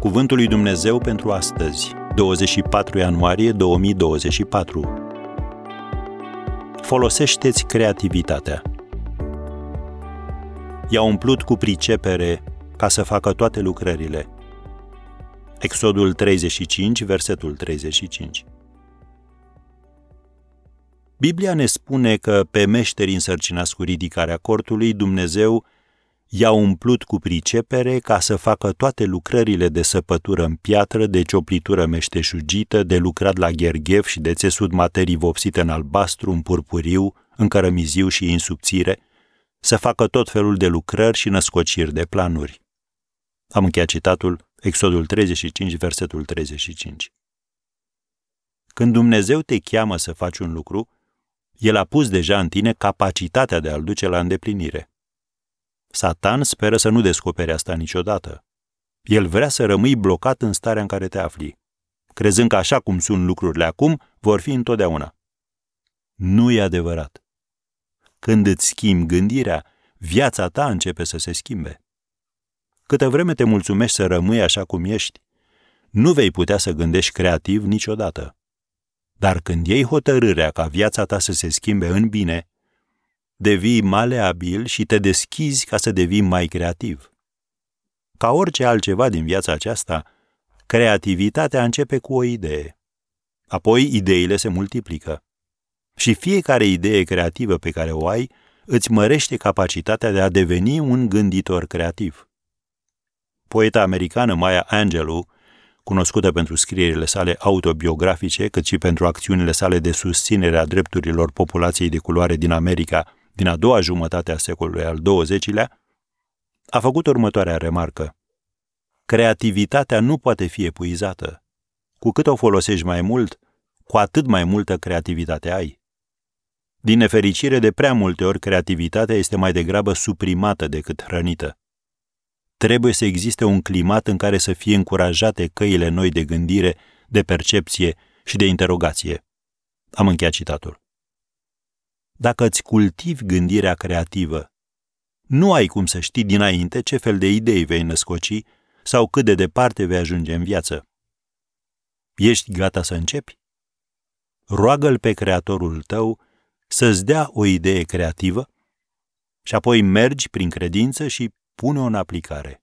Cuvântul lui Dumnezeu pentru astăzi, 24 ianuarie 2024. Folosește-ți creativitatea. I-a umplut cu pricepere ca să facă toate lucrările. Exodul 35, versetul 35. Biblia ne spune că pe meșteri însărcinați cu ridicarea cortului, Dumnezeu i-a umplut cu pricepere ca să facă toate lucrările de săpătură în piatră, de cioplitură meșteșugită, de lucrat la gherghev și de țesut materii vopsite în albastru, în purpuriu, în cărămiziu și în subțire, să facă tot felul de lucrări și născociri de planuri. Am încheiat citatul Exodul 35, versetul 35. Când Dumnezeu te cheamă să faci un lucru, El a pus deja în tine capacitatea de a-l duce la îndeplinire. Satan speră să nu descopere asta niciodată. El vrea să rămâi blocat în starea în care te afli, crezând că așa cum sunt lucrurile acum, vor fi întotdeauna. Nu e adevărat. Când îți schimbi gândirea, viața ta începe să se schimbe. Câtă vreme te mulțumești să rămâi așa cum ești, nu vei putea să gândești creativ niciodată. Dar când iei hotărârea ca viața ta să se schimbe în bine, devii maleabil și te deschizi ca să devii mai creativ. Ca orice altceva din viața aceasta, creativitatea începe cu o idee. Apoi ideile se multiplică. Și fiecare idee creativă pe care o ai îți mărește capacitatea de a deveni un gânditor creativ. Poeta americană Maya Angelou, cunoscută pentru scrierile sale autobiografice, cât și pentru acțiunile sale de susținere a drepturilor populației de culoare din America din a doua jumătate a secolului al XX-lea, a făcut următoarea remarcă. Creativitatea nu poate fi epuizată. Cu cât o folosești mai mult, cu atât mai multă creativitate ai. Din nefericire, de prea multe ori, creativitatea este mai degrabă suprimată decât hrănită. Trebuie să existe un climat în care să fie încurajate căile noi de gândire, de percepție și de interogație. Am încheiat citatul dacă îți cultivi gândirea creativă. Nu ai cum să știi dinainte ce fel de idei vei născoci sau cât de departe vei ajunge în viață. Ești gata să începi? Roagă-l pe creatorul tău să-ți dea o idee creativă și apoi mergi prin credință și pune-o în aplicare.